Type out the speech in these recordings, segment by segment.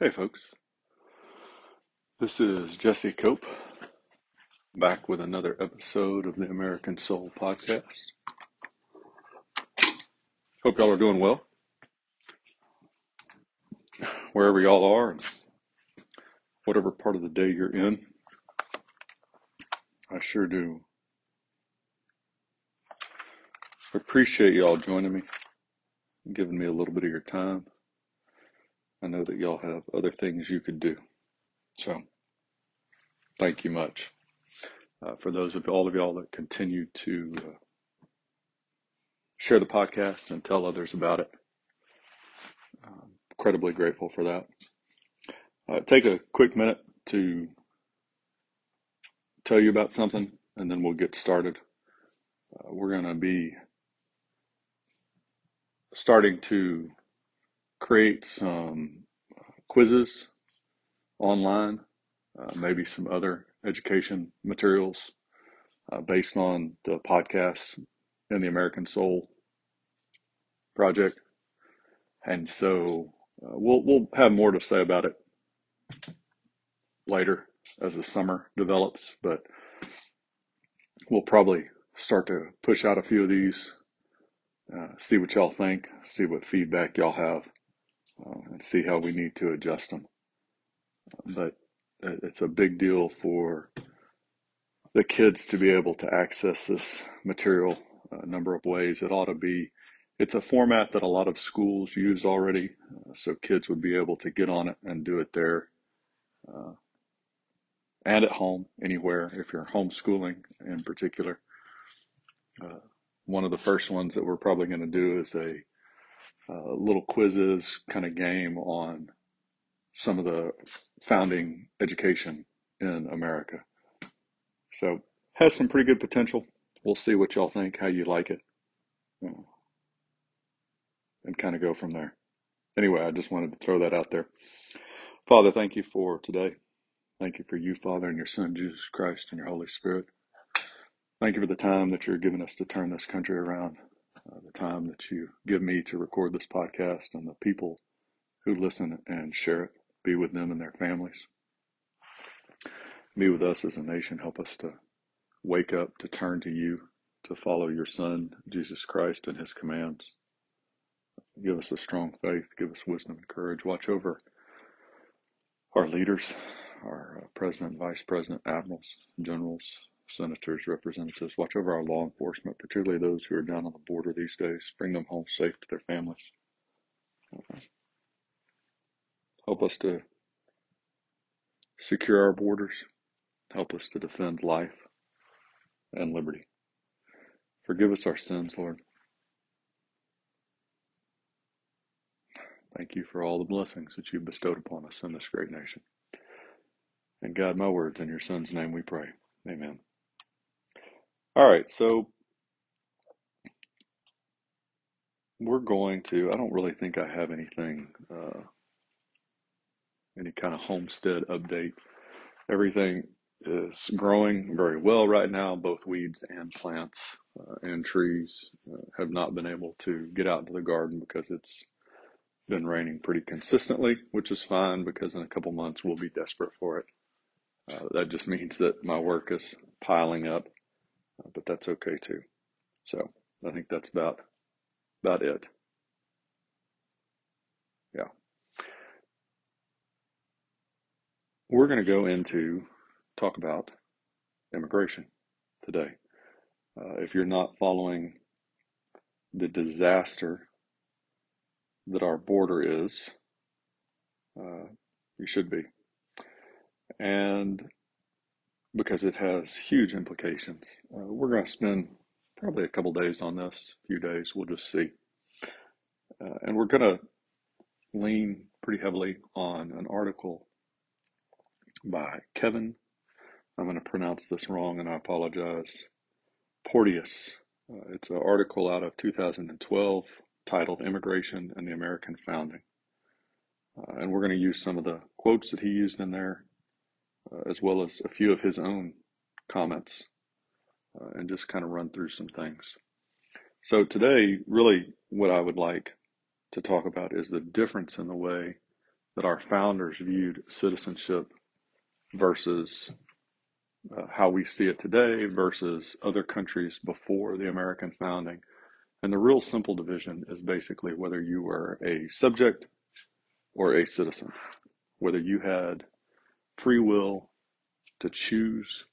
Hey, folks. This is Jesse Cope back with another episode of the American Soul Podcast. Hope y'all are doing well wherever y'all are whatever part of the day you're in. I sure do appreciate y'all joining me, giving me a little bit of your time. I know that y'all have other things you could do. So, thank you much. Uh, for those of all of y'all that continue to uh, share the podcast and tell others about it, I'm incredibly grateful for that. Uh, take a quick minute to tell you about something and then we'll get started. Uh, we're going to be starting to create some quizzes online, uh, maybe some other education materials uh, based on the podcasts in the American Soul Project. And so uh, we'll we'll have more to say about it later as the summer develops, but we'll probably start to push out a few of these, uh, see what y'all think, see what feedback y'all have, uh, and see how we need to adjust them. But it's a big deal for the kids to be able to access this material a number of ways. It ought to be, it's a format that a lot of schools use already, uh, so kids would be able to get on it and do it there uh, and at home, anywhere, if you're homeschooling in particular. Uh, one of the first ones that we're probably going to do is a uh, little quizzes kind of game on some of the founding education in America. So has some pretty good potential. We'll see what y'all think, how you like it, and kind of go from there. Anyway, I just wanted to throw that out there. Father, thank you for today. Thank you for you, Father, and your Son, Jesus Christ, and your Holy Spirit. Thank you for the time that you're giving us to turn this country around uh, the time that you give me to record this podcast and the people who listen and share it. Be with them and their families. Be with us as a nation. Help us to wake up, to turn to you, to follow your Son, Jesus Christ, and his commands. Give us a strong faith. Give us wisdom and courage. Watch over our leaders, our uh, president, vice president, admirals, generals, senators, representatives. Watch over our law enforcement, particularly those who are down on the border these days. Bring them home safe to their families. Okay. Help us to secure our borders. Help us to defend life and liberty. Forgive us our sins, Lord. Thank you for all the blessings that you've bestowed upon us in this great nation. And God, my words in your Son's name we pray. Amen. All right, so we're going to, I don't really think I have anything, uh, any kind of homestead update. Everything is growing very well right now. Both weeds and plants uh, and trees uh, have not been able to get out into the garden because it's been raining pretty consistently, which is fine because in a couple months we'll be desperate for it. Uh, that just means that my work is piling up but that's okay too. So I think that's about about it. Yeah. We're going to go into talk about immigration today. Uh, if you're not following the disaster that our border is, uh, you should be. And because it has huge implications. Uh, we're going to spend probably a couple days on this, a few days. We'll just see. Uh, and we're going to lean pretty heavily on an article by Kevin. I'm going to pronounce this wrong and I apologize. Portteus. Uh, it's an article out of 2012 titled Immigration and the American Founding. Uh, and we're going to use some of the quotes that he used in there uh, as well as a few of his own comments, uh, and just kind of run through some things. So, today, really, what I would like to talk about is the difference in the way that our founders viewed citizenship versus uh, how we see it today versus other countries before the American founding. And the real simple division is basically whether you were a subject or a citizen, whether you had free will to choose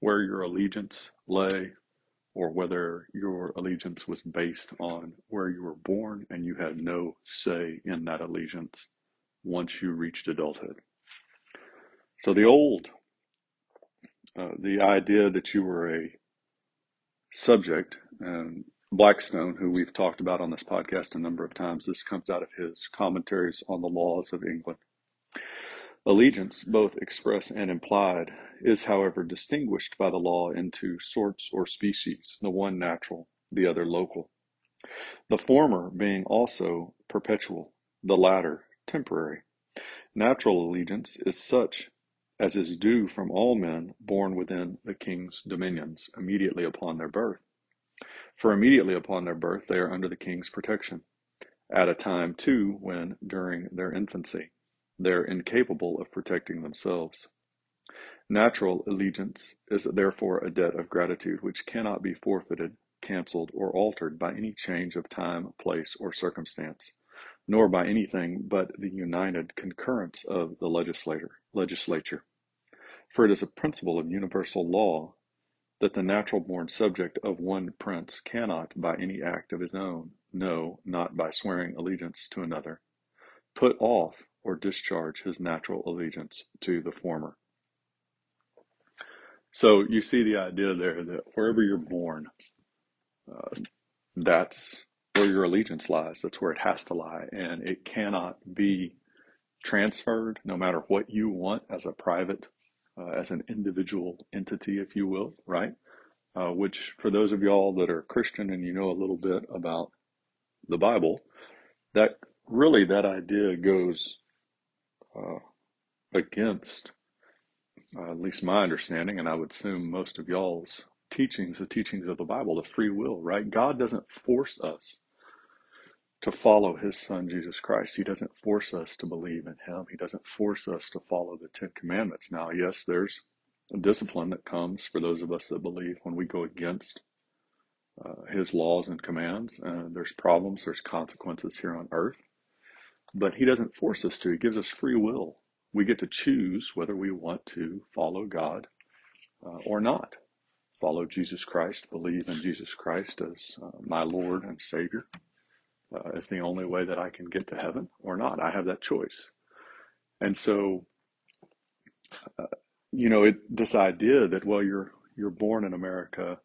where your allegiance lay or whether your allegiance was based on where you were born and you had no say in that allegiance once you reached adulthood. So the old, uh, the idea that you were a subject, and Blackstone, who we've talked about on this podcast a number of times, this comes out of his commentaries on the laws of England. Allegiance, both express and implied, is however distinguished by the law into sorts or species, the one natural, the other local. The former being also perpetual, the latter temporary. Natural allegiance is such as is due from all men born within the king's dominions immediately upon their birth. For immediately upon their birth they are under the king's protection, at a time too when, during their infancy, they're incapable of protecting themselves. Natural allegiance is therefore a debt of gratitude which cannot be forfeited, cancelled, or altered by any change of time, place, or circumstance, nor by anything but the united concurrence of the legislator, legislature. For it is a principle of universal law that the natural born subject of one prince cannot, by any act of his own, no, not by swearing allegiance to another, put off or discharge his natural allegiance to the former. So you see the idea there that wherever you're born, uh, that's where your allegiance lies. That's where it has to lie. And it cannot be transferred no matter what you want as a private, uh, as an individual entity, if you will, right? Uh, which, for those of y'all that are Christian and you know a little bit about the Bible, that really that idea goes uh, against, uh, at least my understanding, and I would assume most of y'all's teachings, the teachings of the Bible, the free will, right? God doesn't force us to follow his son Jesus Christ. He doesn't force us to believe in him. He doesn't force us to follow the Ten Commandments. Now, yes, there's a discipline that comes for those of us that believe when we go against uh, his laws and commands. Uh, there's problems, there's consequences here on earth. But he doesn't force us to. He gives us free will. We get to choose whether we want to follow God uh, or not. Follow Jesus Christ, believe in Jesus Christ as uh, my Lord and Savior, uh, as the only way that I can get to heaven or not. I have that choice. And so, uh, you know, it, this idea that, well, you're, you're born in America,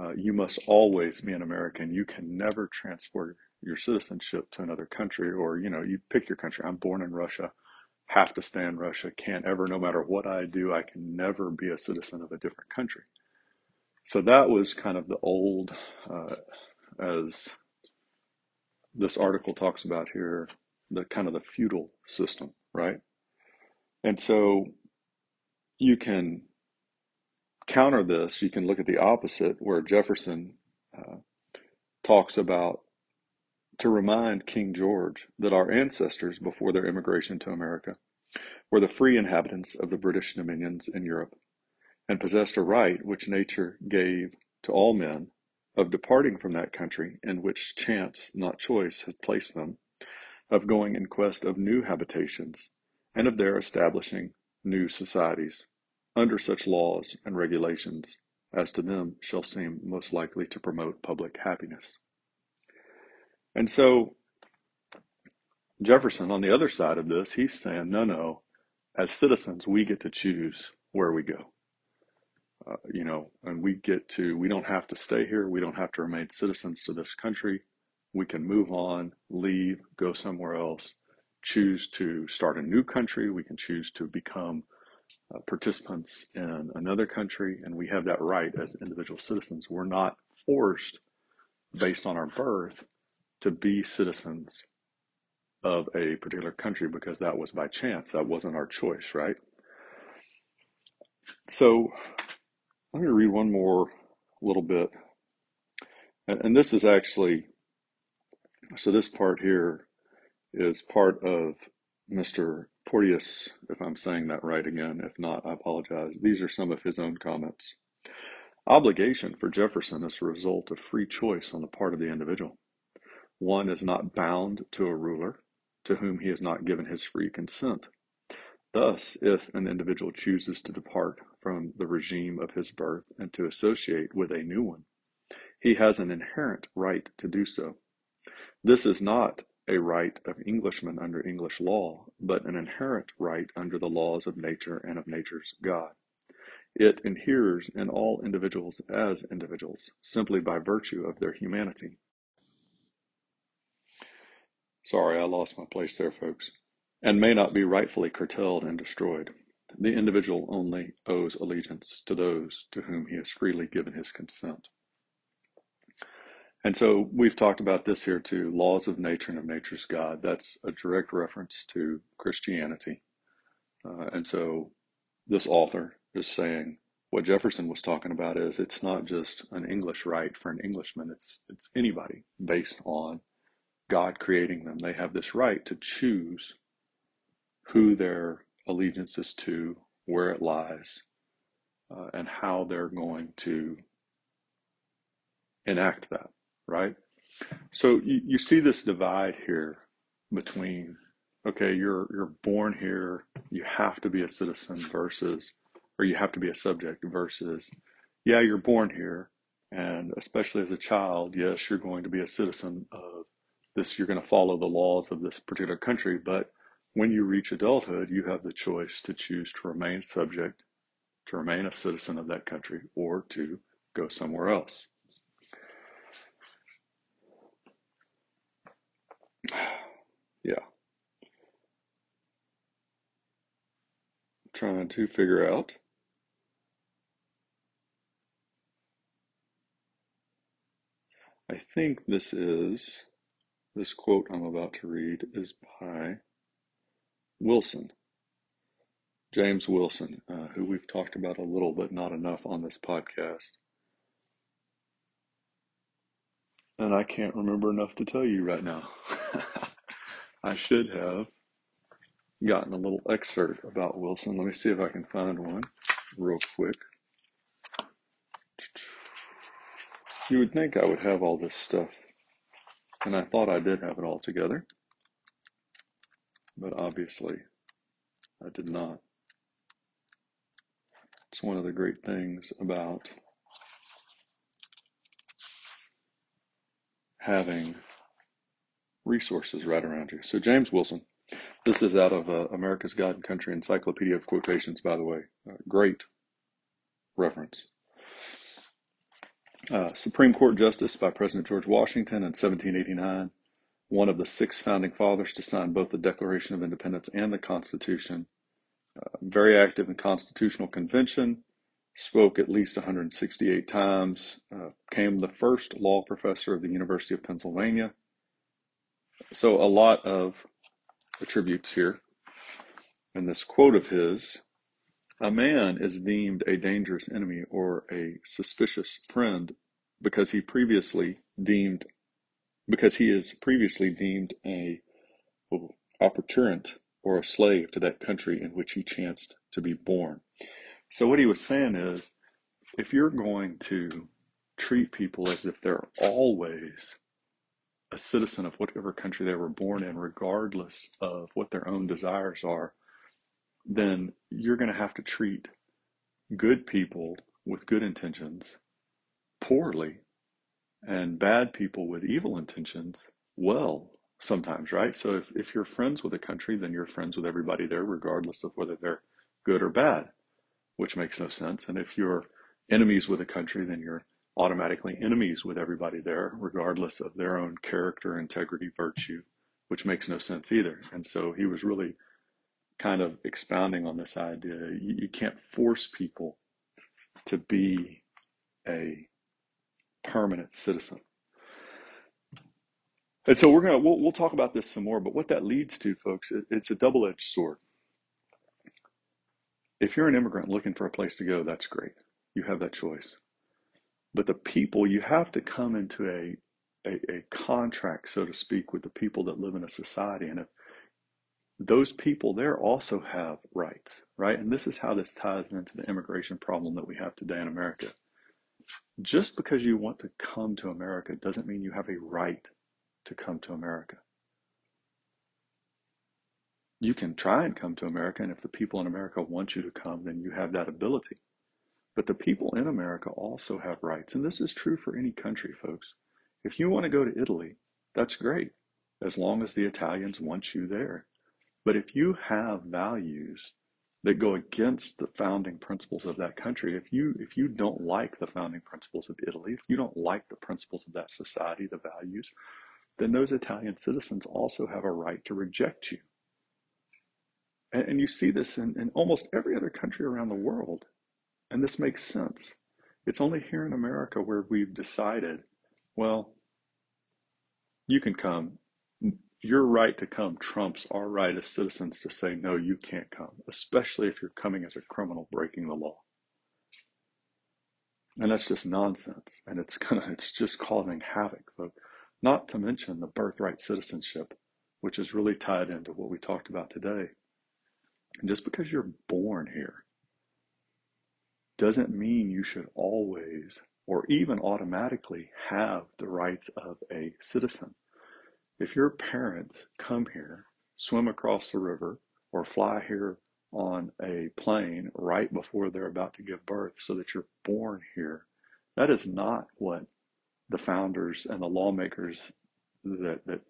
uh, you must always be an American. You can never transfer your citizenship to another country, or you know, you pick your country. I'm born in Russia, have to stay in Russia, can't ever, no matter what I do, I can never be a citizen of a different country. So that was kind of the old, uh, as this article talks about here, the kind of the feudal system, right? And so you can counter this, you can look at the opposite, where Jefferson uh, talks about to remind King George that our ancestors, before their immigration to America, were the free inhabitants of the British dominions in Europe, and possessed a right which nature gave to all men of departing from that country in which chance, not choice, had placed them, of going in quest of new habitations, and of there establishing new societies, under such laws and regulations as to them shall seem most likely to promote public happiness. And so Jefferson, on the other side of this, he's saying, no, no, as citizens, we get to choose where we go. Uh, you know, and we get to, we don't have to stay here. We don't have to remain citizens to this country. We can move on, leave, go somewhere else, choose to start a new country. We can choose to become uh, participants in another country, and we have that right as individual citizens. We're not forced based on our birth to be citizens of a particular country because that was by chance. That wasn't our choice, right? So let me read one more little bit. And, and this is actually, so this part here is part of Mr. Portteus, if I'm saying that right again. If not, I apologize. These are some of his own comments. Obligation for Jefferson is a result of free choice on the part of the individual. One is not bound to a ruler to whom he has not given his free consent. Thus, if an individual chooses to depart from the regime of his birth and to associate with a new one, he has an inherent right to do so. This is not a right of Englishmen under English law, but an inherent right under the laws of nature and of nature's God. It inheres in all individuals as individuals, simply by virtue of their humanity. Sorry, I lost my place there, folks and may not be rightfully curtailed and destroyed. The individual only owes allegiance to those to whom he has freely given his consent. And so we've talked about this here too laws of nature and of nature's God. That's a direct reference to Christianity. Uh, and so this author is saying what Jefferson was talking about is it's not just an English right for an Englishman, it's, it's anybody based on God creating them. They have this right to choose who their allegiance is to, where it lies, uh, and how they're going to enact that, right? So you, you see this divide here between, okay, you're you're born here, you have to be a citizen versus, or you have to be a subject versus, yeah, you're born here, and especially as a child, yes, you're going to be a citizen of this, you're going to follow the laws of this particular country, but when you reach adulthood, you have the choice to choose to remain subject, to remain a citizen of that country, or to go somewhere else. Yeah. Trying to figure out. I think this is, this quote I'm about to read is by Wilson, James Wilson, uh, who we've talked about a little but not enough on this podcast. And I can't remember enough to tell you right now. I should have gotten a little excerpt about Wilson. Let me see if I can find one real quick. You would think I would have all this stuff, and I thought I did have it all together but obviously I did not. It's one of the great things about having resources right around you. So, James Wilson, this is out of uh, America's God and Country Encyclopedia of Quotations, by the way. Uh, great reference. Uh, Supreme Court Justice by President George Washington in 1789 one of the six founding fathers to sign both the Declaration of Independence and the Constitution. Uh, very active in Constitutional Convention, spoke at least 168 times, uh, became the first law professor of the University of Pennsylvania. So, a lot of attributes here. And this quote of his A man is deemed a dangerous enemy or a suspicious friend because he previously deemed because he is previously deemed a opportunist or a slave to that country in which he chanced to be born. So what he was saying is, if you're going to treat people as if they're always a citizen of whatever country they were born in, regardless of what their own desires are, then you're going to have to treat good people with good intentions poorly and bad people with evil intentions well sometimes, right? So if, if you're friends with a country, then you're friends with everybody there, regardless of whether they're good or bad, which makes no sense. And if you're enemies with a country, then you're automatically enemies with everybody there, regardless of their own character, integrity, virtue, which makes no sense either. And so he was really kind of expounding on this idea. You, you can't force people to be a permanent citizen. And so we're gonna we'll, we'll talk about this some more. But what that leads to, folks, it, it's a double-edged sword. If you're an immigrant looking for a place to go, that's great. You have that choice. But the people, you have to come into a, a, a contract, so to speak, with the people that live in a society. And if those people there also have rights, right? And this is how this ties into the immigration problem that we have today in America. Just because you want to come to America doesn't mean you have a right to come to America. You can try and come to America, and if the people in America want you to come, then you have that ability. But the people in America also have rights, and this is true for any country, folks. If you want to go to Italy, that's great, as long as the Italians want you there. But if you have values that go against the founding principles of that country, if you if you don't like the founding principles of Italy, if you don't like the principles of that society, the values, then those Italian citizens also have a right to reject you. And, and you see this in, in almost every other country around the world. And this makes sense. It's only here in America where we've decided, well, you can come. Your right to come trumps our right as citizens to say, no, you can't come, especially if you're coming as a criminal breaking the law. And that's just nonsense. And it's gonna it's just causing havoc, folks. Not to mention the birthright citizenship, which is really tied into what we talked about today. And just because you're born here doesn't mean you should always or even automatically have the rights of a citizen. If your parents come here, swim across the river, or fly here on a plane right before they're about to give birth so that you're born here, that is not what the founders and the lawmakers that that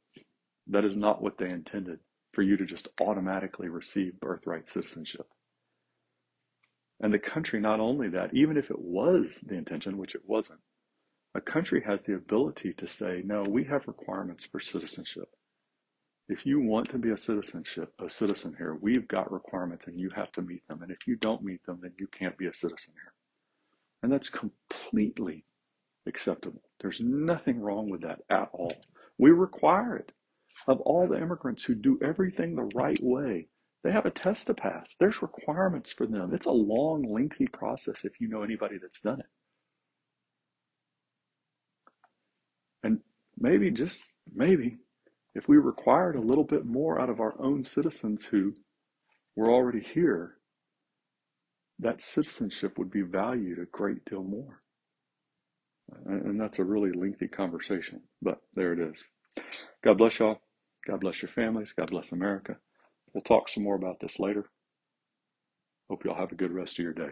that is not what they intended for you to just automatically receive birthright citizenship. And the country, not only that, even if it was the intention, which it wasn't, a country has the ability to say, no, we have requirements for citizenship. If you want to be a citizenship, a citizen here, we've got requirements and you have to meet them. And if you don't meet them, then you can't be a citizen here. And that's completely acceptable. There's nothing wrong with that at all. We require it of all the immigrants who do everything the right way they have a test to pass. There's requirements for them. It's a long, lengthy process if you know anybody that's done it. And maybe, just maybe, if we required a little bit more out of our own citizens who were already here, that citizenship would be valued a great deal more. And that's a really lengthy conversation, but there it is. God bless y'all. God bless your families. God bless America. We'll talk some more about this later. Hope y'all have a good rest of your day.